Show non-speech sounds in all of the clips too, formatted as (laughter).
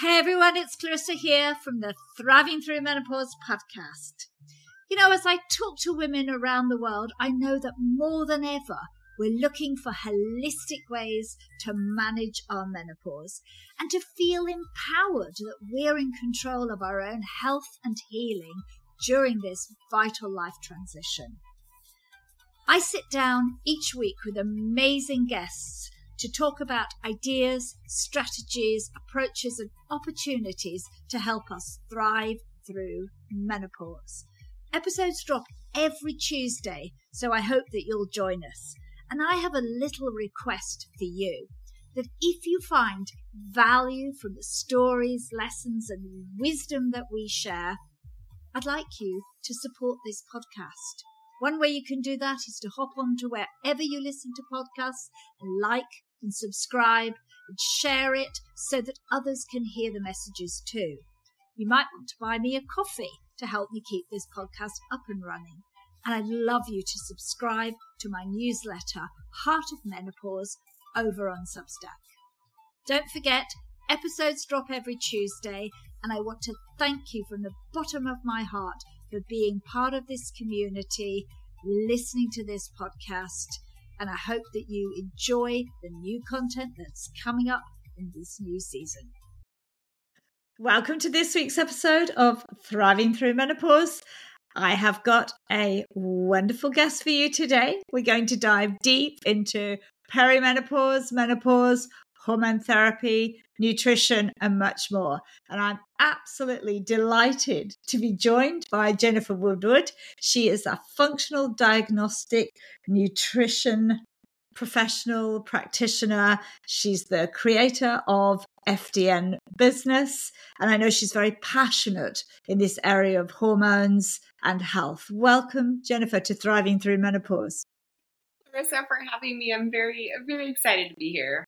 Hey everyone, it's Clarissa here from the Thriving Through Menopause podcast. You know, as I talk to women around the world, I know that more than ever, we're looking for holistic ways to manage our menopause and to feel empowered that we're in control of our own health and healing during this vital life transition. I sit down each week with amazing guests to talk about ideas, strategies, approaches, and opportunities to help us thrive through menopause. Episodes drop every Tuesday, so I hope that you'll join us. And I have a little request for you that if you find value from the stories, lessons, and wisdom that we share, I'd like you to support this podcast. One way you can do that is to hop on to wherever you listen to podcasts and like and subscribe and share it so that others can hear the messages too. You might want to buy me a coffee to help me keep this podcast up and running. And I'd love you to subscribe to my newsletter, Heart of Menopause, over on Substack. Don't forget, episodes drop every Tuesday, and I want to thank you from the bottom of my heart for being part of this community, listening to this podcast, and I hope that you enjoy the new content that's coming up in this new season. Welcome to this week's episode of Thriving Through Menopause. I have got a wonderful guest for you today. We're going to dive deep into perimenopause, menopause, hormone therapy, nutrition, and much more. And I'm absolutely delighted to be joined by Jennifer Woodward. She is a functional diagnostic nutrition professional practitioner. She's the creator of FDN Business. And I know she's very passionate in this area of hormones and health. Welcome, Jennifer, to Thriving Through Menopause. Clarissa, for having me. I'm very, very excited to be here.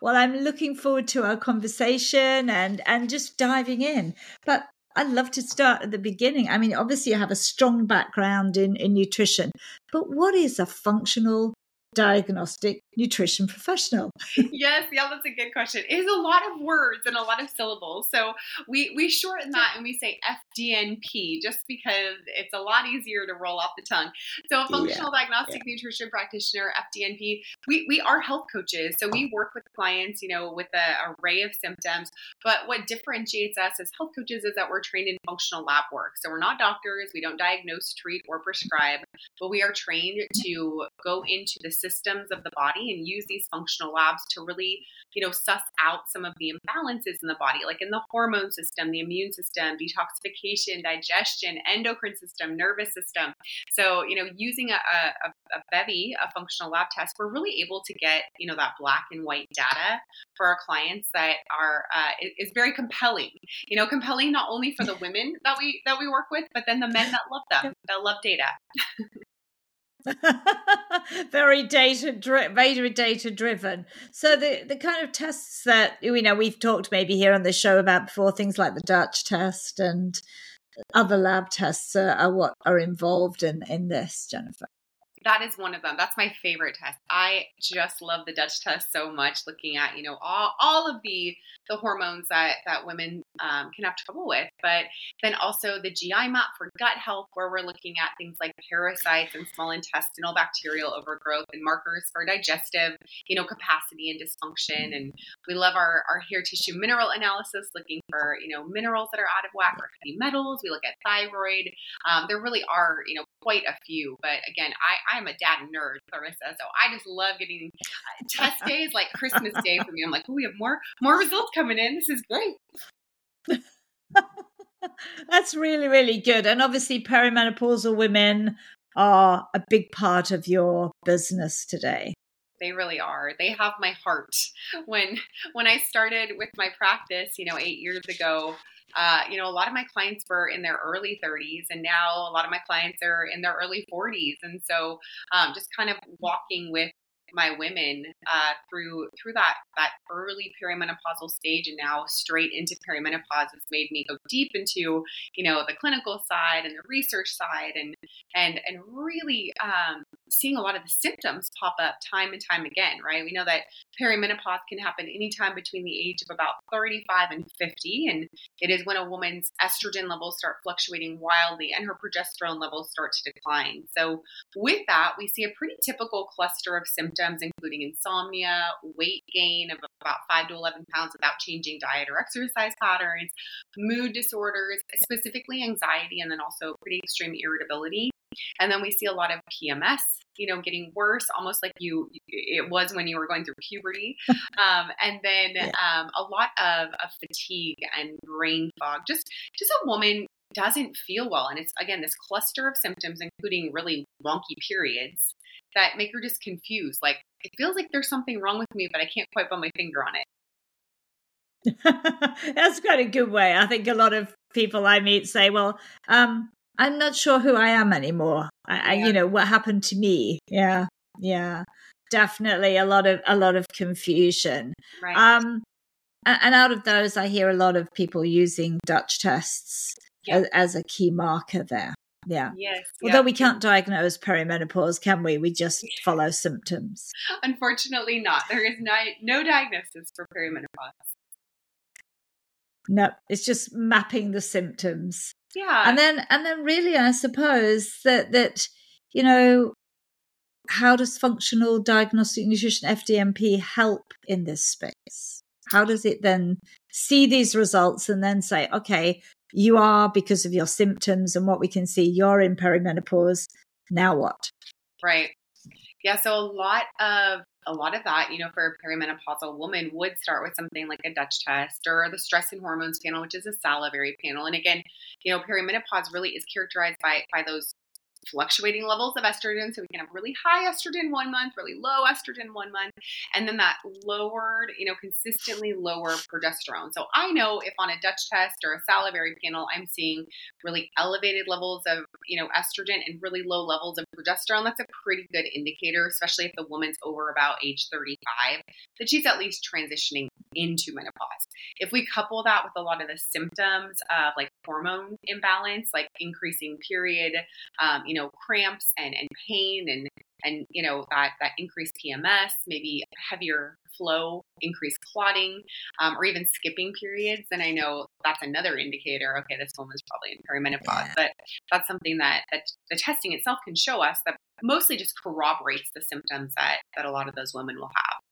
Well, I'm looking forward to our conversation and and just diving in. But I'd love to start at the beginning. I mean, obviously you have a strong background in, in nutrition, but what is a functional diagnostic nutrition professional? (laughs) yes, yeah, that's a good question. It is a lot of words and a lot of syllables. So we we shorten that and we say FDNP just because it's a lot easier to roll off the tongue. So a functional yeah, diagnostic yeah. nutrition practitioner, FDNP, we, we are health coaches. So we work with clients, you know, with an array of symptoms. But what differentiates us as health coaches is that we're trained in functional lab work. So we're not doctors, we don't diagnose, treat, or prescribe, but we are trained to go into the systems of the body and use these functional labs to really, you know, suss out some of the imbalances in the body, like in the hormone system, the immune system, detoxification, digestion, endocrine system, nervous system. So, you know, using a, a, a bevy, a functional lab test, we're really able to get, you know, that black and white data for our clients that are uh, is very compelling. You know, compelling not only for the women that we that we work with, but then the men that love them, that love data. (laughs) (laughs) very data dri- very data driven. So the the kind of tests that you know we've talked maybe here on the show about before things like the dutch test and other lab tests are, are what are involved in in this jennifer that is one of them. That's my favorite test. I just love the Dutch test so much, looking at you know all, all of the the hormones that that women um, can have trouble with, but then also the GI map for gut health, where we're looking at things like parasites and small intestinal bacterial overgrowth and markers for digestive, you know, capacity and dysfunction. And we love our our hair tissue mineral analysis, looking for you know minerals that are out of whack or heavy metals. We look at thyroid. Um, there really are you know quite a few, but again, I I'm a dad nerd, Clarissa, so I just love getting test (laughs) days like Christmas Day for me. I'm like, oh, we have more more results coming in. This is great. (laughs) That's really, really good. And obviously, perimenopausal women are a big part of your business today. They really are. They have my heart. When when I started with my practice, you know, eight years ago, uh, you know, a lot of my clients were in their early 30s, and now a lot of my clients are in their early 40s. And so, um, just kind of walking with my women uh, through through that that early perimenopausal stage and now straight into perimenopause has made me go deep into you know the clinical side and the research side and and and really um, seeing a lot of the symptoms pop up time and time again right we know that perimenopause can happen anytime between the age of about 35 and 50. And it is when a woman's estrogen levels start fluctuating wildly and her progesterone levels start to decline. So, with that, we see a pretty typical cluster of symptoms, including insomnia, weight gain of about 5 to 11 pounds without changing diet or exercise patterns, mood disorders, specifically anxiety, and then also pretty extreme irritability. And then we see a lot of PMS, you know, getting worse, almost like you it was when you were going through puberty. (laughs) Um, and then yeah. um, a lot of, of fatigue and brain fog. Just just a woman doesn't feel well, and it's again this cluster of symptoms, including really wonky periods, that make her just confused. Like it feels like there's something wrong with me, but I can't quite put my finger on it. (laughs) That's quite a good way. I think a lot of people I meet say, "Well, um, I'm not sure who I am anymore. I, yeah. I, you know, what happened to me? Yeah, yeah, definitely a lot of a lot of confusion. Right. Um, and, and out of those, I hear a lot of people using Dutch tests yeah. as, as, a key marker there. Yeah. Yes. Although we can't diagnose perimenopause, can we? We just (laughs) follow symptoms. Unfortunately, not. There is no, no diagnosis for perimenopause. No, it's just mapping the symptoms yeah. And then and then really i suppose that that you know how does functional diagnostic nutrition fdnp help in this space? How does it then see these results and then say okay you are because of your symptoms and what we can see you're in perimenopause. Now what? Right. Yeah so a lot of a lot of that, you know, for a perimenopausal woman would start with something like a Dutch test or the stress and hormones panel, which is a salivary panel. And again, you know, perimenopause really is characterized by by those fluctuating levels of estrogen. So we can have really high estrogen one month, really low estrogen one month, and then that lowered, you know, consistently lower progesterone. So I know if on a Dutch test or a salivary panel, I'm seeing really elevated levels of, you know, estrogen and really low levels of progesterone, that's a pretty good indicator, especially if the woman's over about age 35, that she's at least transitioning into menopause. If we couple that with a lot of the symptoms of like hormone imbalance, like increasing period, um, you know, cramps and, and pain and and you know that that increased PMS, maybe heavier flow, increased clotting, um, or even skipping periods, then I know that's another indicator. Okay, this woman's probably in perimenopause. But that's something that, that the testing itself can show us that mostly just corroborates the symptoms that that a lot of those women will have.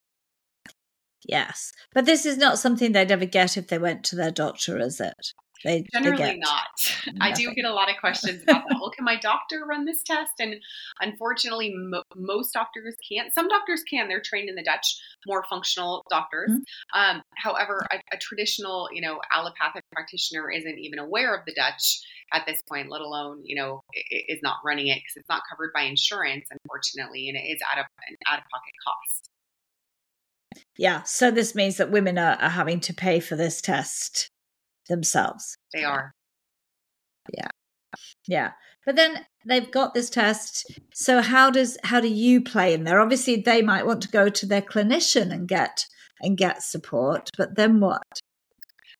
Yes. But this is not something they'd ever get if they went to their doctor, is it? They, Generally they not. Nothing. (laughs) I do get a lot of questions about that. Well, can my doctor run this test? And unfortunately, mo- most doctors can't. Some doctors can. They're trained in the Dutch, more functional doctors. Mm-hmm. Um, however, a, a, traditional, you know, allopathic practitioner isn't even aware of the Dutch at this point, let alone, you know, is not running it because it's not covered by insurance, unfortunately, and it is out of an out of pocket cost. Yeah. So this means that women are, are having to pay for this test themselves. They are. Yeah. Yeah. But then they've got this test. So how does how do you play in there? Obviously they might want to go to their clinician and get and get support, but then what?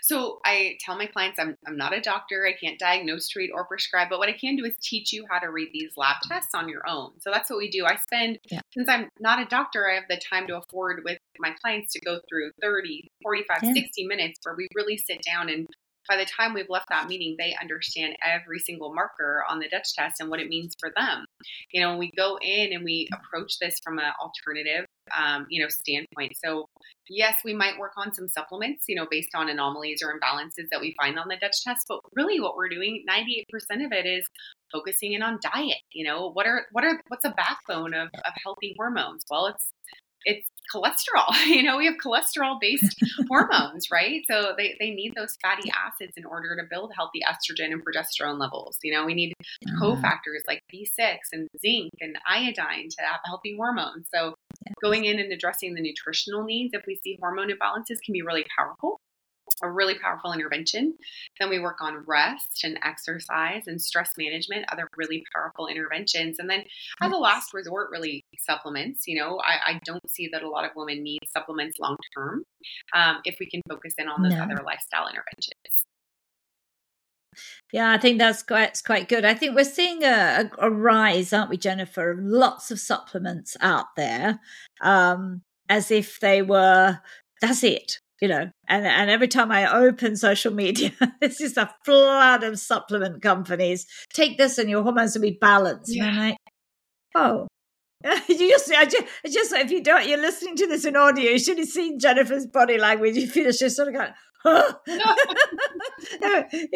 So I tell my clients I'm, I'm not a doctor. I can't diagnose, treat, or prescribe, but what I can do is teach you how to read these lab tests on your own. So that's what we do. I spend, yeah. since I'm not a doctor, I have the time to afford with my clients to go through 30, 45, yeah. 60 minutes where we really sit down and by the time we've left that meeting, they understand every single marker on the Dutch test and what it means for them. You know, we go in and we approach this from an alternative um, you know, standpoint. So yes, we might work on some supplements, you know, based on anomalies or imbalances that we find on the Dutch test. But really, what we're doing, ninety eight percent of it is focusing in on diet. You know, what are what are what's a backbone of, of healthy hormones? Well, it's it's cholesterol. (laughs) You know, we have cholesterol based (laughs) hormones, right? So they, they need those fatty acids in order to build healthy estrogen and progesterone levels. You know, we need mm-hmm. cofactors like B6 and zinc and iodine to have healthy hormones. So going in and addressing the nutritional needs if we see hormone imbalances can be really powerful a really powerful intervention. Then we work on rest and exercise and stress management, other really powerful interventions. And then as a last resort, really supplements. You know, I, I don't see that a lot of women need supplements long term um, if we can focus in on those no. other lifestyle interventions. Yeah, I think that's quite quite good. I think we're seeing a, a, a rise, aren't we, Jennifer? Of lots of supplements out there. Um, as if they were, that's it, you know. And, and every time I open social media, (laughs) it's just a flood of supplement companies. Take this and your hormones will be balanced. Yeah. And I'm like, oh, (laughs) you just, I just, just, if you don't, you're listening to this in audio, you should have seen Jennifer's body language. You feel she's sort of going, (laughs) you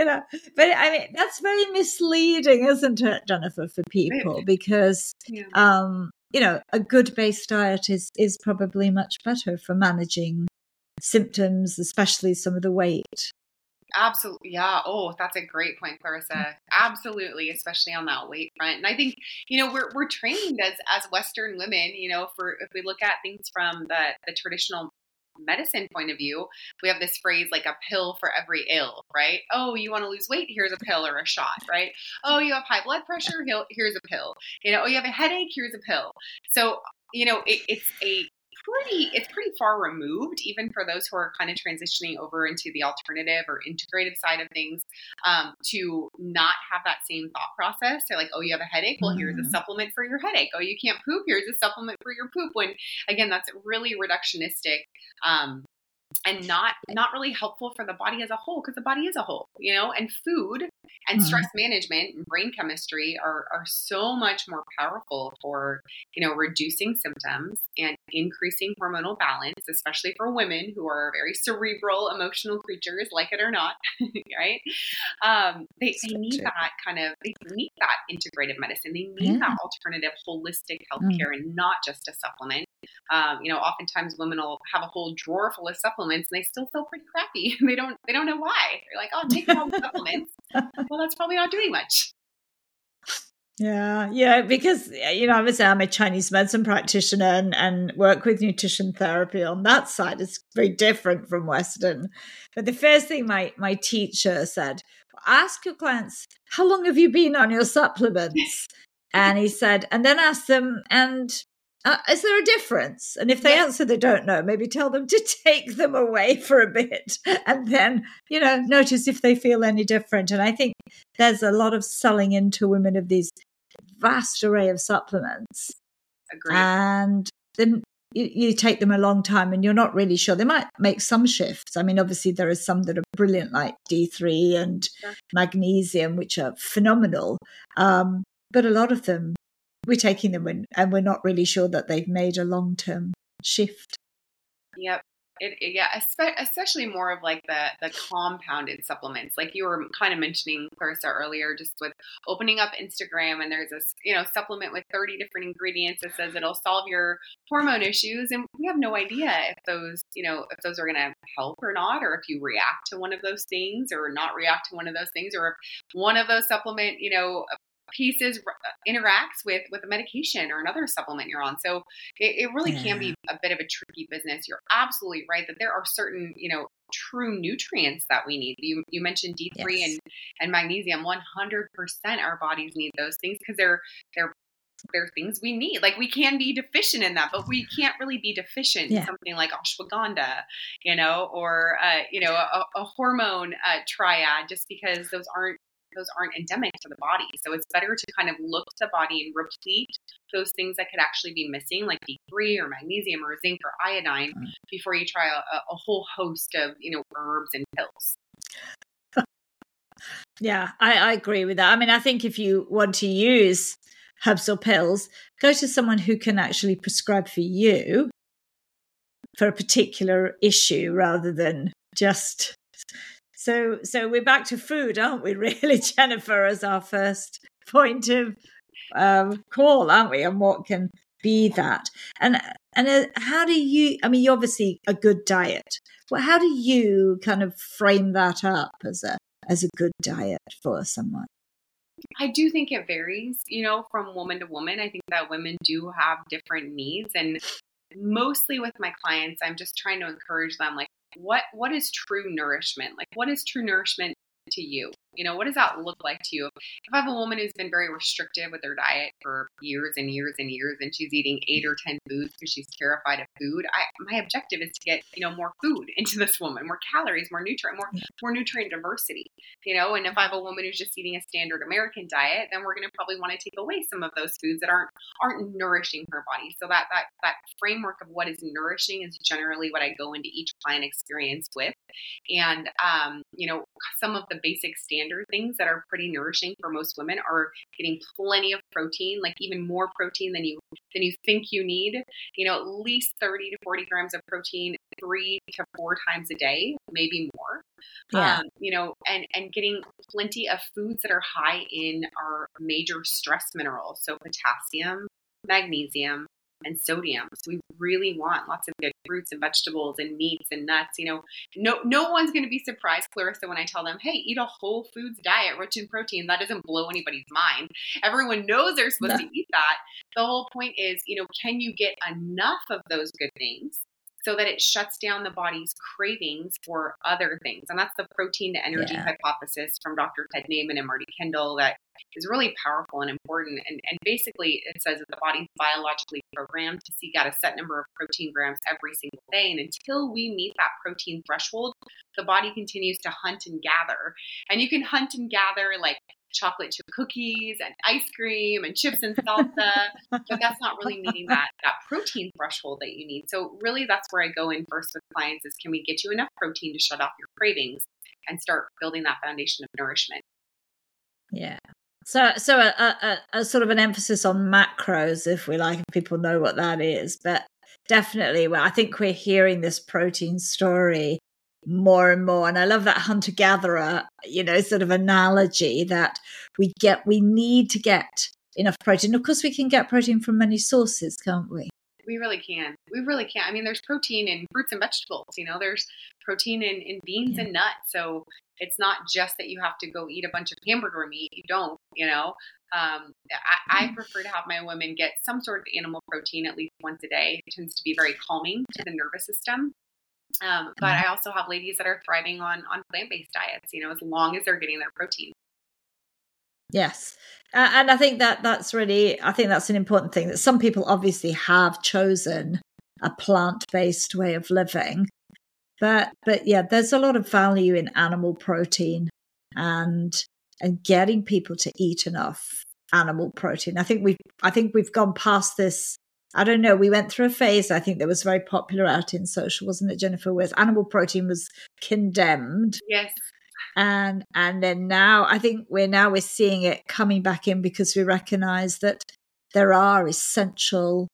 know, but I mean, that's very misleading, isn't it, Jennifer, for people? Because, yeah. um, you know, a good base diet is is probably much better for managing symptoms, especially some of the weight. Absolutely. Yeah. Oh, that's a great point, Clarissa. Mm. Absolutely, especially on that weight front. And I think, you know, we're we're trained as as Western women, you know, for if we look at things from the the traditional medicine point of view, we have this phrase like a pill for every ill, right? Oh, you want to lose weight? Here's a pill or a shot, right? Oh, you have high blood pressure? Here's a pill. You know, oh, you have a headache? Here's a pill. So, you know, it, it's a pretty it's pretty far removed even for those who are kind of transitioning over into the alternative or integrative side of things um, to not have that same thought process. They're like oh you have a headache? Well here's a mm-hmm. supplement for your headache. Oh you can't poop? Here's a supplement for your poop. When again that's really reductionistic um, and not not really helpful for the body as a whole because the body is a whole you know and food and mm-hmm. stress management and brain chemistry are are so much more powerful for you know reducing symptoms and increasing hormonal balance especially for women who are very cerebral emotional creatures like it or not (laughs) right um, they, they need that kind of they need that integrative medicine they need yeah. that alternative holistic healthcare mm-hmm. and not just a supplement um, you know, oftentimes women will have a whole drawer full of supplements and they still feel pretty crappy. (laughs) they don't they don't know why. They're like, oh, I'm taking all the supplements. well, that's probably not doing much. Yeah, yeah, because eh, you know, obviously I'm a Chinese medicine practitioner and, and work with nutrition therapy on that side. It's very different from Western. But the first thing my my teacher said, ask your clients, how long have you been on your supplements? and he said, and then ask them, and uh, is there a difference? And if they yes. answer they don't know, maybe tell them (laughs) to take them away for a bit (laughs) and then, you know, notice if they feel any different. And I think there's a lot of selling into women of these vast array of supplements. Agreed. And then you, you, take them a long time and you're not really sure. They might make some shifts. I mean, obviously, there are some that are brilliant, like D3 and yeah. magnesium, which are phenomenal. Um, but a lot of them we're taking them in, and we're not really sure that they've made a long term shift. Yep. It, it, yeah, especially more of like the the compounded supplements, like you were kind of mentioning, Clarissa, earlier, just with opening up Instagram and there's this you know supplement with 30 different ingredients that says it'll solve your hormone issues, and we have no idea if those you know if those are going to help or not, or if you react to one of those things or not react to one of those things, or if one of those supplement you know pieces interacts with with a medication or another supplement you're on so it, it really yeah. can be a bit of a tricky business you're absolutely right that there are certain you know true nutrients that we need you you mentioned d3 yes. and and magnesium 100% our bodies need those things because they're they're they're things we need. Like we can be deficient in that, but we can't really be deficient yeah. in something like ashwagandha, you know, or uh, you know, a, a hormone uh, triad, just because those aren't those aren't endemic to the body. So it's better to kind of look to the body and replete those things that could actually be missing, like D3 or magnesium or zinc or iodine, mm. before you try a, a whole host of, you know, herbs and pills. (laughs) Yeah, I, I, agree with that. I mean, I think if you want to use herbs or pills, go to someone who can actually prescribe for you for a particular issue rather than just so, so we're back to food, aren't we? (laughs) Really, Jennifer, as our first point of um, call, aren't we? And what can be that? And and uh, how do you? I mean, you're obviously a good diet. Well, how do you kind of frame that up as a as a good diet for someone? I do think it varies, you know, from woman to woman. I think that women do have different needs and mostly with my clients, I'm just trying to encourage them like what what is true nourishment? Like what is true nourishment to you? You know, what does that look like to you? If I have a woman who's been very restrictive with her diet for years and years and years, and she's eating eight or 10 foods because she's terrified of food, I, my objective is to get, you know, more food (laughs) into this woman, more calories, more nutrient, more, more nutrient diversity, you know, and if I have a woman who's just eating a standard American diet, then we're going to probably want to take away some of those foods that aren't, aren't nourishing her body. So that, that, that framework of what is nourishing is generally what I go into each client experience with. And, um, you know, some of the basic standard things that are pretty nourishing for most women are getting plenty of protein, like even more protein than you than you think you need. You know, at least 30 to 40 grams of protein three to four times a day, maybe more. Yeah. Um, you know, and and getting plenty of foods that are high in our major stress minerals, so potassium, magnesium, and sodium. So we really want lots of good fruits and vegetables and meats and nuts. You know, no no one's going to be surprised, Clarissa, when I tell them, "Hey, eat a whole foods diet rich in protein." That doesn't blow anybody's mind. Everyone knows they're supposed no. to eat that. The whole point is, you know, can you get enough of those good things so that it shuts down the body's cravings for other things. And that's the protein to energy yeah. hypothesis from Dr. Ted Naiman and Marty Kendall that is really powerful and important. And, and basically, it says that the body's biologically programmed to seek out a set number of protein grams every single day. And until we meet that protein threshold, the body continues to hunt and gather. And you can hunt and gather like chocolate chip cookies and ice cream and chips and salsa, but that's not really meeting that that protein threshold that you need. So really that's where I go in first with clients is can we get you enough protein to shut off your cravings and start building that foundation of nourishment. Yeah. So, so a, a, a, sort of an emphasis on macros, if we like, if people know what that is. But definitely, well, I think we're hearing this protein story more and more. And I love that hunter gatherer, you know, sort of analogy that we get, we need to get enough protein. Of course, we can get protein from many sources, can't we? We really can. We really can. I mean, there's protein in fruits and vegetables, you know, there's protein in, in beans yeah. and nuts. So it's not just that you have to go eat a bunch of hamburger meat. You don't, you know. Um, I, I, mm-hmm. prefer to have my women get some sort of animal protein at least once a day. It tends to be very calming to the nervous system. Um, but mm-hmm. I also have ladies that are thriving on on plant based diets. You know, as long as they're getting their protein. Yes. Uh, and I think that that's really, I think that's an important thing that some people obviously have chosen a plant based way of living. But, but yeah, there's a lot of value in animal protein and, and getting people to eat enough animal protein. I think we've, I think we've gone past this I don't know. We went through a phase I think that was very popular out in social, wasn't it, Jennifer? Where animal protein was condemned. Yes. And and then now I think we're now we're seeing it coming back in because we recognise that there are essential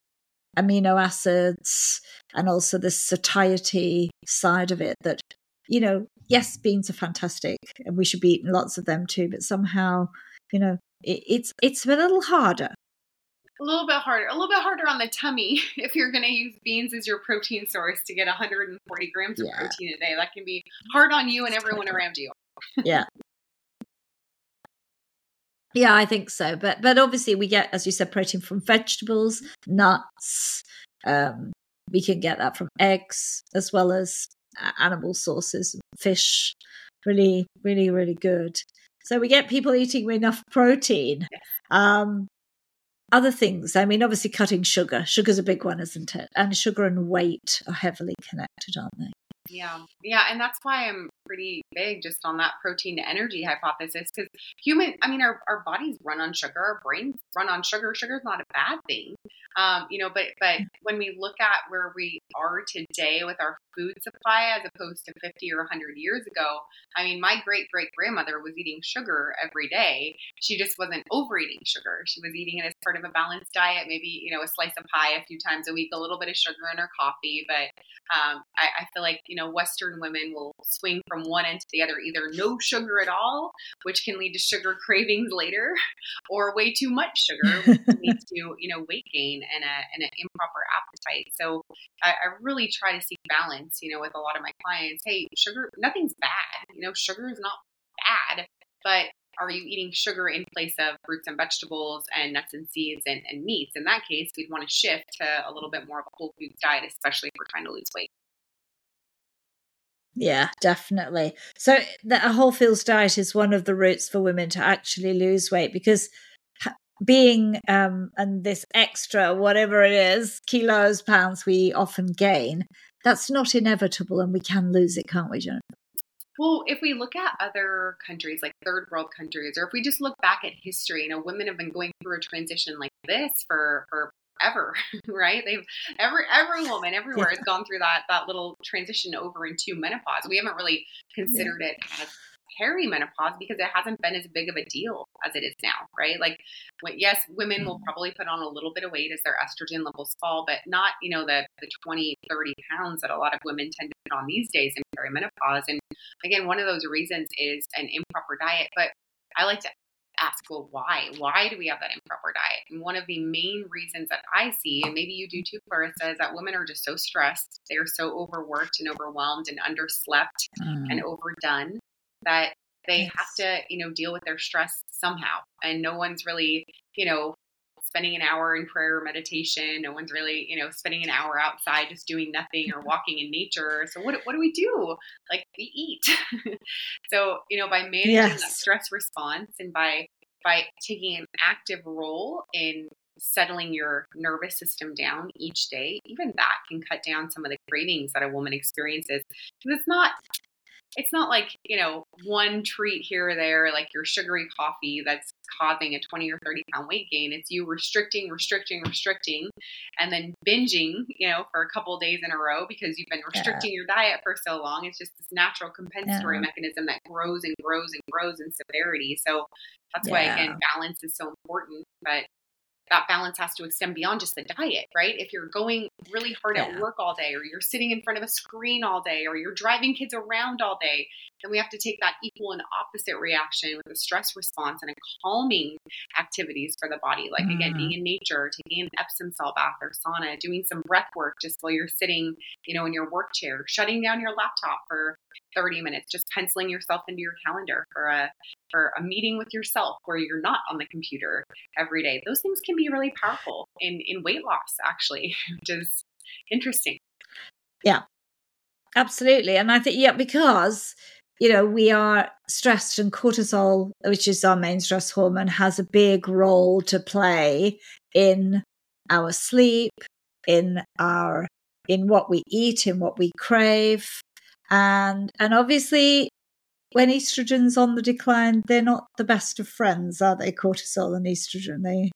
amino acids and also the satiety side of it that you know yes beans are fantastic and we should be eating lots of them too but somehow you know it, it's it's a little harder a little bit harder, a little bit harder on the tummy (laughs) if you're going to use beans as your protein source to get 140 grams of yeah. protein a day. That can be hard on you and everyone around you. (laughs) yeah. Yeah, I think so. But but obviously we get, as you said, protein from vegetables, nuts. Um, we can get that from eggs as well as animal sources, fish. Really, really, really good. So we get people eating enough protein. Um, other things. I mean, obviously, cutting sugar. Sugar's a big one, isn't it? And sugar and weight are heavily connected, aren't they? Yeah. Yeah. And that's why I'm pretty big just on that protein to energy hypothesis because human, I mean, our, our bodies run on sugar, our brains run on sugar. Sugar is not a bad thing. Um, you know, but, but when we look at where we are today with our food supply as opposed to 50 or 100 years ago, I mean, my great great grandmother was eating sugar every day. She just wasn't overeating sugar. She was eating it as part of a balanced diet, maybe, you know, a slice of pie a few times a week, a little bit of sugar in her coffee. But um, I, I feel like, you know, Western women will swing from one end to the other, either no sugar at all, which can lead to sugar (laughs) cravings later, or way too much sugar, which (laughs) leads to, you know, weight gain and, a, and an improper appetite. So I, I really try to seek balance, you know, with a lot of my clients. Hey, sugar, nothing's bad. You know, sugar is not bad, but are you eating sugar in place of fruits and vegetables and nuts and seeds and, and meats? In that case, we'd want to shift to a little bit more of a whole foods diet, especially if we're trying to lose weight. Yeah, definitely. So the, a whole foods diet is one of the routes for women to actually lose weight because being um and this extra whatever it is kilos pounds we often gain that's not inevitable and we can lose it can't we jennifer well, if we look at other countries, like third world countries, or if we just look back at history, you know, women have been going through a transition like this for for ever, (laughs) right? They've every every woman (laughs) everywhere has gone through that that little transition over into menopause. We haven't really considered yeah. it as perimenopause because it hasn't been as big of a deal as it is now, right? Like, when, yes, women will mm-hmm. probably put on a little bit of weight as their estrogen levels fall, but not, you know, the, the 20, 30 pounds that a lot of women tend to put on these days in perimenopause. And again, one of those reasons is an improper diet. But I like to ask, well, why? Why do we have that improper diet? And one of the main reasons that I see, and maybe you do too, Clarissa, is that women are just so stressed. They're so overworked and overwhelmed and underslept mm. and overdone that they yes. have to, you know, deal with their stress somehow. And no one's really, you know, spending an hour in prayer or meditation. No one's really, you know, spending an hour outside just doing nothing or mm-hmm. walking in nature. So what what do we do? Like we eat. (laughs) so, you know, by managing yes. that stress response and by by taking an active role in settling your nervous system down each day, even that can cut down some of the cravings that a woman experiences. Because it's not it's not like, you know, one treat here or there, like your sugary coffee that's causing a 20 or 30 pound weight gain. It's you restricting, restricting, restricting, and then binging, you know, for a couple days in a row because you've been restricting yeah. your diet for so long. It's just this natural compensatory yeah. mechanism that grows and grows and grows in severity. So that's yeah. why, again, balance is so important. But that balance has to extend beyond just the diet, right? If you're going really hard yeah. at work all day, or you're sitting in front of a screen all day, or you're driving kids around all day, then we have to take that equal and opposite reaction with a stress response and a calming activities for the body. Like, mm. again, being in nature, taking an Epsom salt bath or sauna, doing some breath work just while you're sitting, you know, in your work chair, shutting down your laptop for 30 minutes, just penciling yourself into your calendar for a for a meeting with yourself where you're not on the computer every day. Those things can be really powerful in in weight loss actually, (laughs) which is interesting. Yeah. Absolutely. And I think yeah because you know, we are stressed and cortisol, which is our main stress hormone, has a big role to play in our sleep, in our in what we eat, in what we crave, and and obviously when estrogen's on the decline they're not the best of friends are they cortisol and estrogen they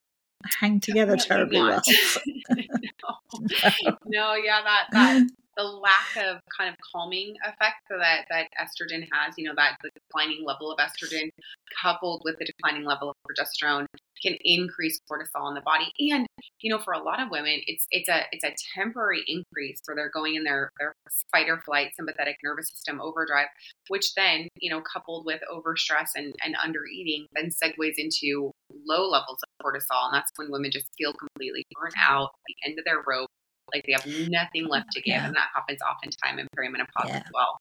hang together terribly well (laughs) no. (laughs) no. yeah that that (laughs) the lack of kind of calming effect that that estrogen has you know that the declining level of estrogen coupled with the declining level of progesterone can increase cortisol in the body. And you know, for a lot of women, it's it's a it's a temporary increase where they're going in their their fight or flight sympathetic nervous system overdrive, which then you know, coupled with overstress and and under eating, then segues into low levels of cortisol, and that's when women just feel completely burnt out, the end of their rope, like they have nothing left to give, yeah. and that happens oftentimes in perimenopause yeah. as well.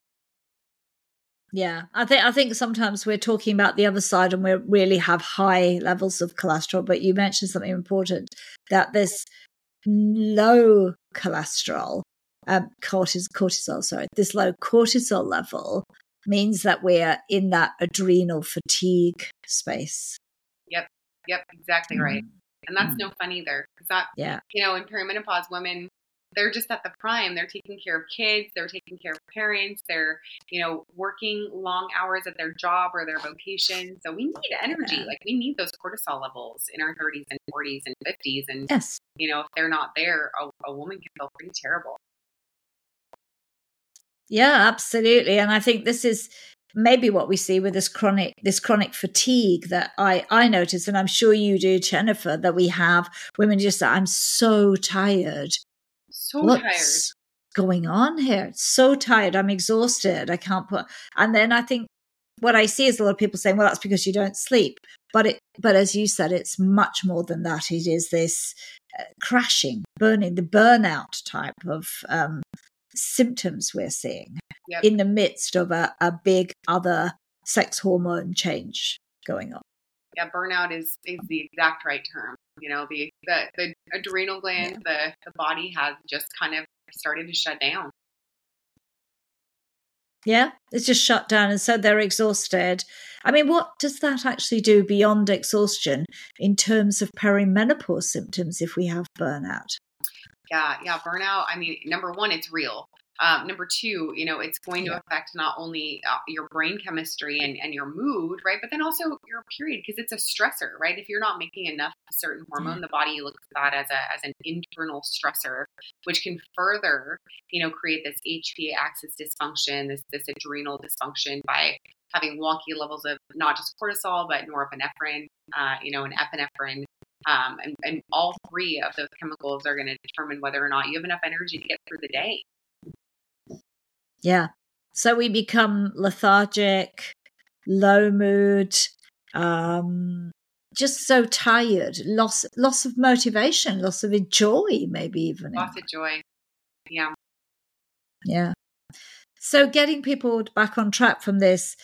Yeah, I think I think sometimes we're talking about the other side and we really have high levels of cholesterol. But you mentioned something important that this low cholesterol, um, cortisol, cortisol, sorry, this low cortisol level means that we're in that adrenal fatigue space. Yep, yep, exactly mm. right. And that's mm. no fun either that, yeah, you know, in perimenopause, women they're just at the prime. They're taking care of kids, they're taking care of parents, they're, you know, working long hours at their job or their vocation. So we need energy. Like we need those cortisol levels in our 30s and 40s and 50s. And, yes. you know, if they're not there, a, a woman can feel pretty terrible. Yeah, absolutely. And I think this is maybe what we see with this chronic this chronic fatigue that I I notice, and I'm sure you do, Jennifer, that we have women just I'm so tired so What's tired. Going on here. So tired. I'm exhausted. I can't put. And then I think what I see is a lot of people saying, "Well, that's because you don't sleep." But it, but as you said, it's much more than that. It is this uh, crashing, burning, the burnout type of um, symptoms we're seeing yep. in the midst of a, a big other sex hormone change going on. Yeah, burnout is is the exact right term. You know, the the, the adrenal gland, yeah. the the body has just kind of started to shut down. Yeah, it's just shut down. And so they're exhausted. I mean, what does that actually do beyond exhaustion in terms of perimenopause symptoms if we have burnout? Yeah, yeah, burnout. I mean, number one, it's real. Um, number two, you know, it's going to yeah. affect not only uh, your brain chemistry and, and your mood, right, but then also your period because it's a stressor, right? If you're not making enough a certain hormone, the body looks at that as a as an internal stressor, which can further, you know, create this HPA axis dysfunction, this this adrenal dysfunction by having wonky levels of not just cortisol but norepinephrine, uh, you know, and epinephrine. Um, and, and all three of those chemicals are going to determine whether or not you have enough energy to get through the day. Yeah. So we become lethargic, low mood, um, just so tired, loss loss of motivation, loss of joy, maybe even. Loss of joy. Yeah. Yeah. So getting people back on track from this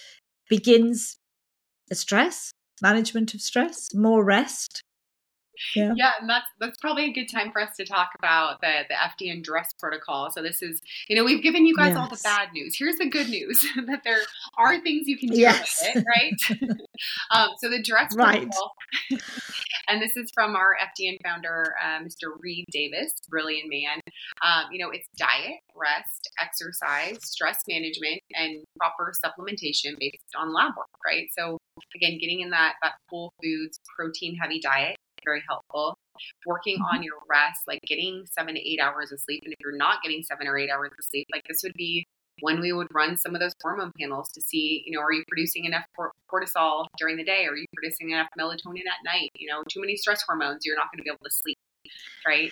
begins the stress, management of stress, more rest, yeah. yeah, and that's that's probably a good time for us to talk about the the FDN dress protocol. So this is, you know, we've given you guys yes. all the bad news. Here's the good news (laughs) that there are things you can do yes. with it, right? (laughs) um, so the dress right. protocol, (laughs) and this is from our FDN founder, uh, Mr. Reed Davis, brilliant man. Um, you know, it's diet, rest, exercise, stress management, and proper supplementation based on lab work, right? So again, getting in that that whole foods, protein heavy diet very helpful. Working mm-hmm. on your rest, like getting seven to eight hours of sleep. And if you're not getting seven or eight hours of sleep, like this would be when we would run some of those hormone panels to see, you know, are you producing enough cortisol during the day? Are you producing enough melatonin at night? You know, too many stress hormones, you're not going to be able to sleep, right?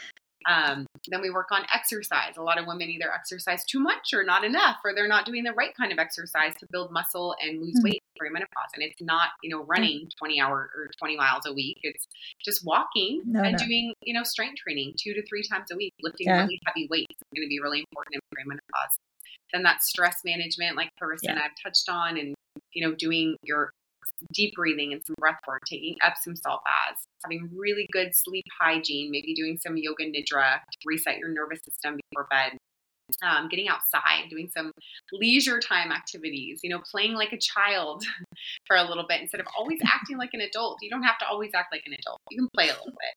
Um, then we work on exercise. A lot of women either exercise too much or not enough, or they're not doing the right kind of exercise to build muscle and lose mm-hmm. weight during menopause. And it's not, you know, running 20 hours or 20 miles a week. It's just walking no, and no. doing, you know, strength training two to three times a week, lifting yeah. really heavy weights is going to be really important in menopause. Then that stress management, like Clarissa yeah. and I've touched on, and you know, doing your deep breathing and some breath work, taking Epsom salt baths, having really good sleep hygiene, maybe doing some yoga nidra to reset your nervous system before bed. Um, getting outside, doing some leisure time activities, you know, playing like a child (laughs) for a little bit instead of always acting like an adult. You don't have to always act like an adult. You can play a little bit.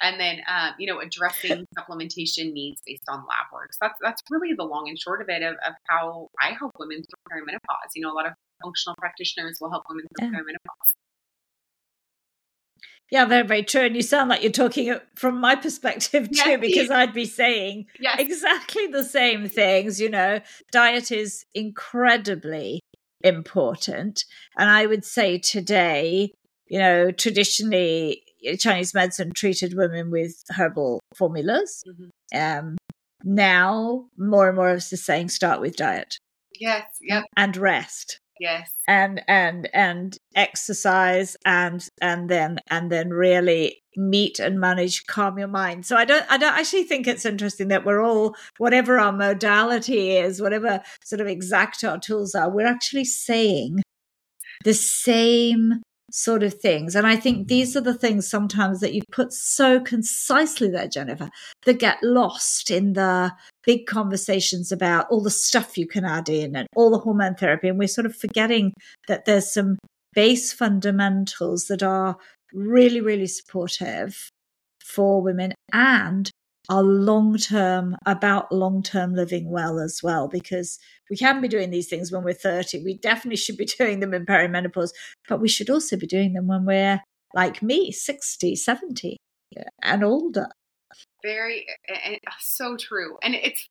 And then, um, you know, addressing (laughs) supplementation needs based on lab work. So that's, that's really the long and short of it of, of how I help women through perimenopause. You know, a lot of functional practitioners will help women through yeah. perimenopause. Yeah, very, very true. And you sound like you're talking from my perspective (laughs) too, yes, because I'd be saying yes. exactly the same things. You know, diet is incredibly important. And I would say today, you know, traditionally, Chinese medicine treated women with herbal formulas. Mm-hmm. Um, now, more and more of us are saying start with diet. Yes, yep. And rest. Yes. And and and exercise and and then and then really meet and manage calm your mind. So I don't I don't actually think it's interesting that we're all whatever our modality is, whatever sort of exact our tools are, we're actually saying the same sort of things. And I think mm-hmm. these are the things sometimes that you put so concisely there, Jennifer, that get lost in the big conversations about all the stuff you can add in and all the hormone therapy. And we're sort of forgetting that there's some base fundamentals that are really, really supportive for women and are long term about long term living well as well because we can be doing these things when we're 30 we definitely should be (laughs) doing them in perimenopause but we should also be doing them when we're like me 60 70 and older. Very and so true and it's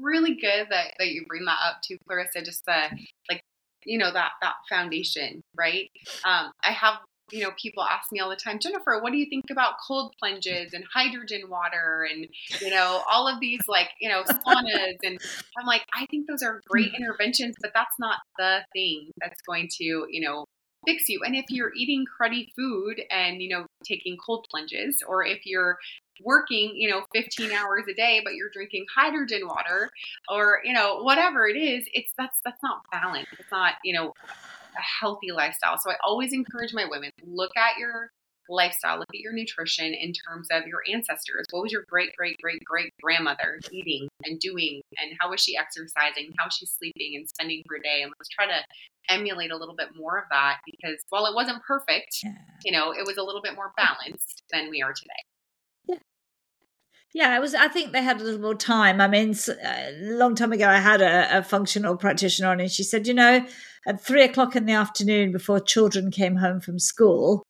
really good that, that you bring that up too clarissa just the like you know that that foundation right? Um i have you know, people ask me all the time, Jennifer, what do you think about cold plunges and hydrogen water and, you know, all of these like, you know, saunas? And I'm like, I think those are great mm. interventions, but that's not the thing that's going to, you know, fix you. And if you're eating cruddy food and, you know, taking cold plunges, or if you're working, you know, 15 hours a day, but you're drinking hydrogen water or, you know, whatever it is, it's that's that's not balance. It's not, you know, a healthy lifestyle. So I always encourage my women look at your lifestyle, look at your nutrition in terms of your ancestors. What was your great, great, great, great grandmother eating and doing? And how was she exercising? How she's sleeping and spending her day? And let's try to emulate a little bit more of that because while it wasn't perfect, yeah. you know, it was a little bit more balanced than we are today. Yeah, it was. I think they had a little more time. I mean, a uh, long time ago, I had a, a functional practitioner on, and she said, you know, at three o'clock in the afternoon, before children came home from school,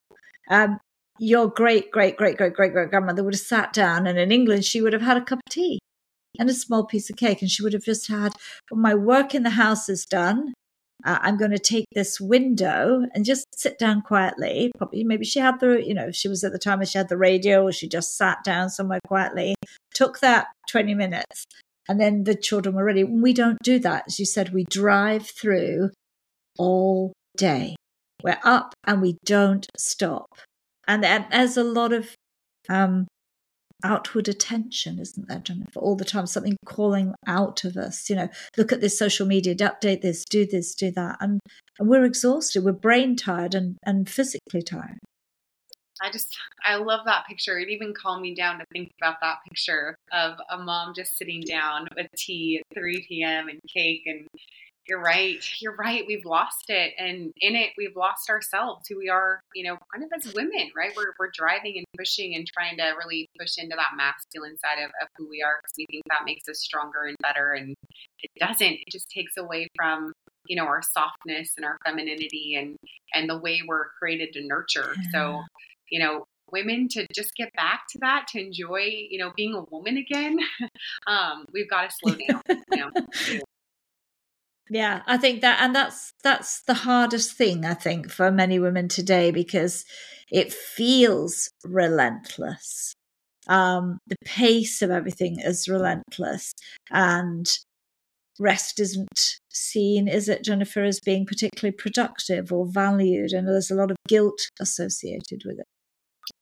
um, your great, great, great, great, great, great grandmother would have sat down, and in England, she would have had a cup of tea and a small piece of cake, and she would have just had, well, my work in the house is done uh, I'm going to take this window and just sit down quietly. Probably, maybe she had the, you know, she was at the time she had the radio or she just sat down somewhere quietly, took that 20 minutes, and then the children were ready. We don't do that. As you said, we drive through all day. We're up and we don't stop. And, there's a lot of um, outward attention, isn't there, Jennifer? All the time, something calling out of us. You know, look at this social media, update this, do this, do that, and and we're exhausted. We're brain tired and and physically tired. I just I love that picture. It even calmed me down to think about that picture of a mom just sitting down with tea at 3 p.m. and cake and you're right. You're right. We've lost it. And in it, we've lost ourselves, who we are, you know, kind of as women, right? We're, we're driving and pushing and trying to really push into that masculine side of, of who we are because we think that makes us stronger and better. And it doesn't. It just takes away from, you know, our softness and our femininity and, and the way we're created to nurture. Yeah. So, you know, women to just get back to that to enjoy you know being a woman again (laughs) um, we've got to slow down you know? (laughs) Yeah, I think that, and that's that's the hardest thing I think for many women today because it feels relentless. Um, the pace of everything is relentless, and rest isn't seen, is it, Jennifer, as being particularly productive or valued, and there's a lot of guilt associated with it.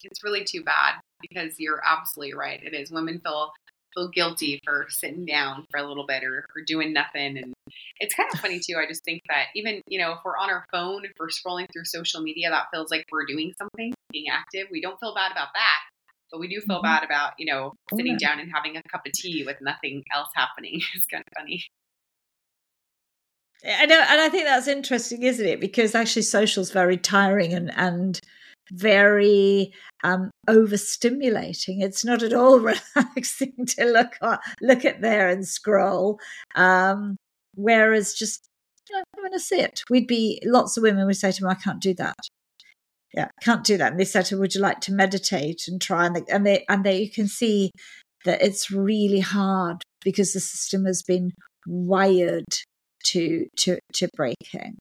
It's really too bad because you're absolutely right. It is. Women feel feel guilty for sitting down for a little bit or, or doing nothing. And it's kind of funny too. I just think that even, you know, if we're on our phone, if we're scrolling through social media, that feels like we're doing something, being active. We don't feel bad about that. But we do feel mm-hmm. bad about, you know, oh, sitting down and having a cup of tea with nothing else happening. (laughs) It's kind of funny. I know, and I think that's interesting, isn't it? Because actually, social's very tiring and and very um, overstimulating. It's not at all (laughs) relaxing to look at, look at there and scroll. Um, whereas just you know, I'm going to sit. We'd be lots of women would say to me, "I can't do that." Yeah, can't do that. And they said, "Would you like to meditate and try?" And they, and they and they you can see that it's really hard because the system has been wired to to to breaking.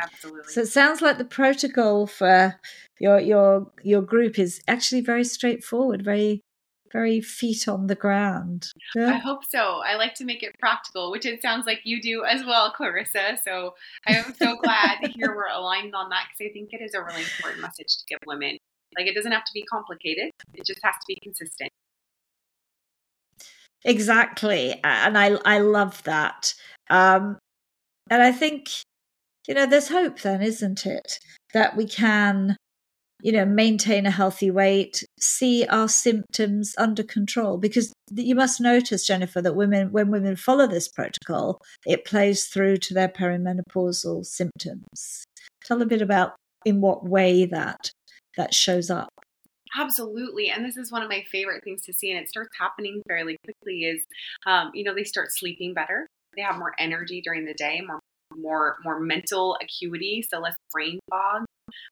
Absolutely. So it sounds like the protocol for your your your group is actually very straightforward, very very feet on the ground. Yeah? I hope so. I like to make it practical, which it sounds like you do as well, Clarissa. So I am so glad to hear we're aligned on that because I think it is a really important message to give women. Like it doesn't have to be complicated; it just has to be consistent. Exactly, and I I love that. Um, and I think you know, there's hope then, isn't it? That we can, you know, maintain a healthy weight, see our symptoms under control. Because you must notice, Jennifer, that women, when women follow this protocol, it plays through to their perimenopausal symptoms. Tell a bit about in what way that that shows up. Absolutely. And this is one of my favorite things to see. And it starts happening fairly quickly is, um, you know, they start sleeping better. They have more energy during the day, more more more mental acuity, so less brain fog.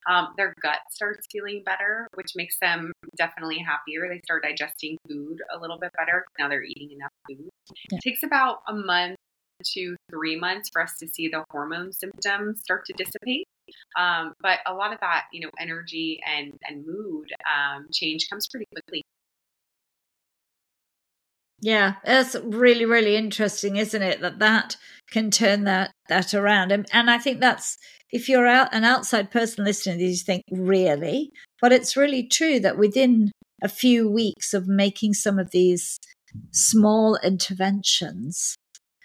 Um, their gut starts feeling better, which makes them definitely happier. They start digesting food a little bit better. Now they're eating enough food. Yeah. It takes about a month to three months for us to see the hormone symptoms start to dissipate. Um, but a lot of that, you know, energy and and mood um, change comes pretty quickly. Yeah, that's really, really interesting, isn't it? That that can turn that that around, and and I think that's if you're out an outside person listening to you think really, but it's really true that within a few weeks of making some of these small interventions,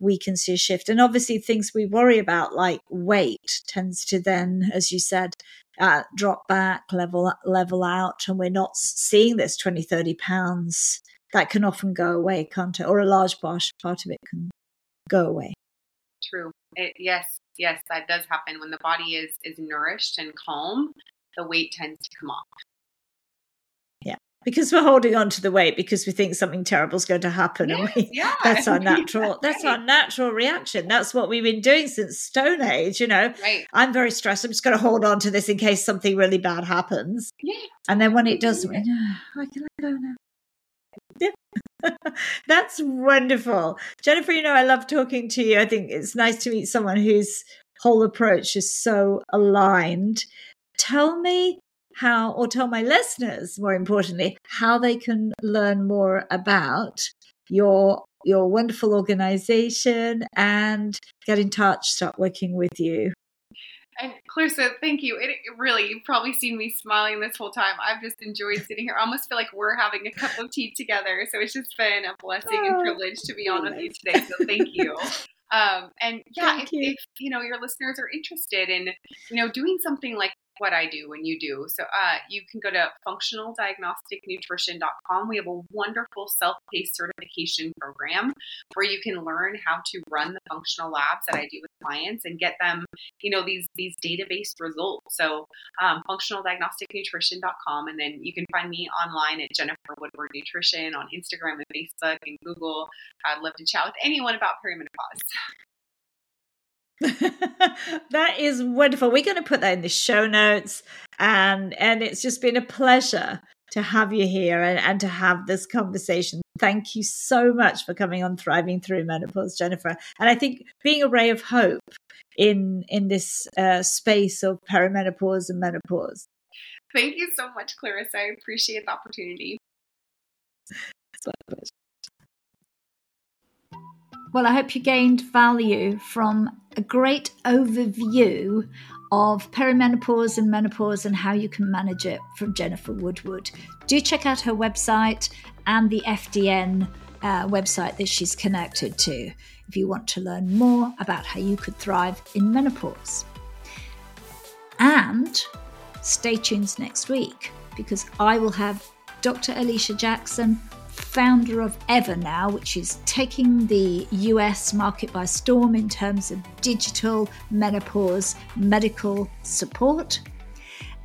we can see a shift. And obviously, things we worry about, like weight, tends to then, as you said, uh, drop back, level level out, and we're not seeing this 20, 30 pounds. That can often go away, can't it? Or a large part, part of it can go away. True. It, yes, yes, that does happen when the body is is nourished and calm. The weight tends to come off Yeah, because we're holding on to the weight because we think something terrible is going to happen yes, and we, yeah. that's our (laughs) natural that's our natural reaction that's what we've been doing since stone age you know right. i'm very stressed i'm just going to hold on to this in case something really bad happens yeah. and then when it does yeah. oh, i can let go now. (laughs) that's wonderful. Jennifer you know i love talking to you. I think it's nice to meet someone whose whole approach is so aligned. Tell me how, or tell my listeners, more importantly, how they can learn more about your your wonderful organization and get in touch, start working with you. And Clarissa, thank you. It, it, really, you've probably seen me smiling this whole time. I've just enjoyed sitting here. I almost feel like we're having a cup of tea together. So it's just been a blessing oh, and privilege to be on with you today. So thank (laughs) you. Um, and yeah, if you. if you know your listeners are interested in you know doing something like what I do when you do. So uh, you can go to functionaldiagnosticnutrition.com. We have a wonderful self-paced certification program where you can learn how to run the functional labs that I do with clients and get them, you know, these these database results. So um, functionaldiagnosticnutrition.com, and then you can find me online at Jennifer Woodward Nutrition on Instagram and Facebook and Google. I'd love to chat with anyone about perimenopause. (laughs) that is wonderful. We're going to put that in the show notes, and and it's just been a pleasure to have you here and, and to have this conversation. Thank you so much for coming on Thriving Through Menopause, Jennifer. And I think being a ray of hope in in this uh, space of perimenopause and menopause. Thank you so much, Clarissa. I appreciate the opportunity. Well, I hope you gained value from a great overview of perimenopause and menopause and how you can manage it from Jennifer Woodward. Do check out her website and the FDN uh, website that she's connected to if you want to learn more about how you could thrive in menopause. And stay tuned next week because I will have Dr. Alicia Jackson founder of Evernow, which is taking the US market by storm in terms of digital menopause medical support.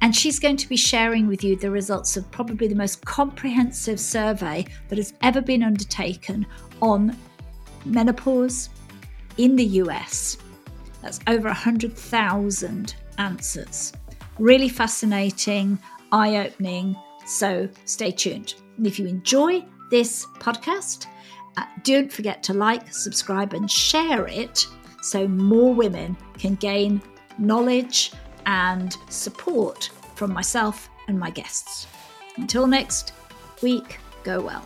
And she's going to be sharing with you the results of probably the most comprehensive survey that has ever been undertaken on menopause in the US. That's over 100,000 answers. Really fascinating, eye opening. So stay tuned. And if you enjoy this podcast. Uh, don't forget to like, subscribe, and share it so more women can gain knowledge and support from myself and my guests. Until next week, go well.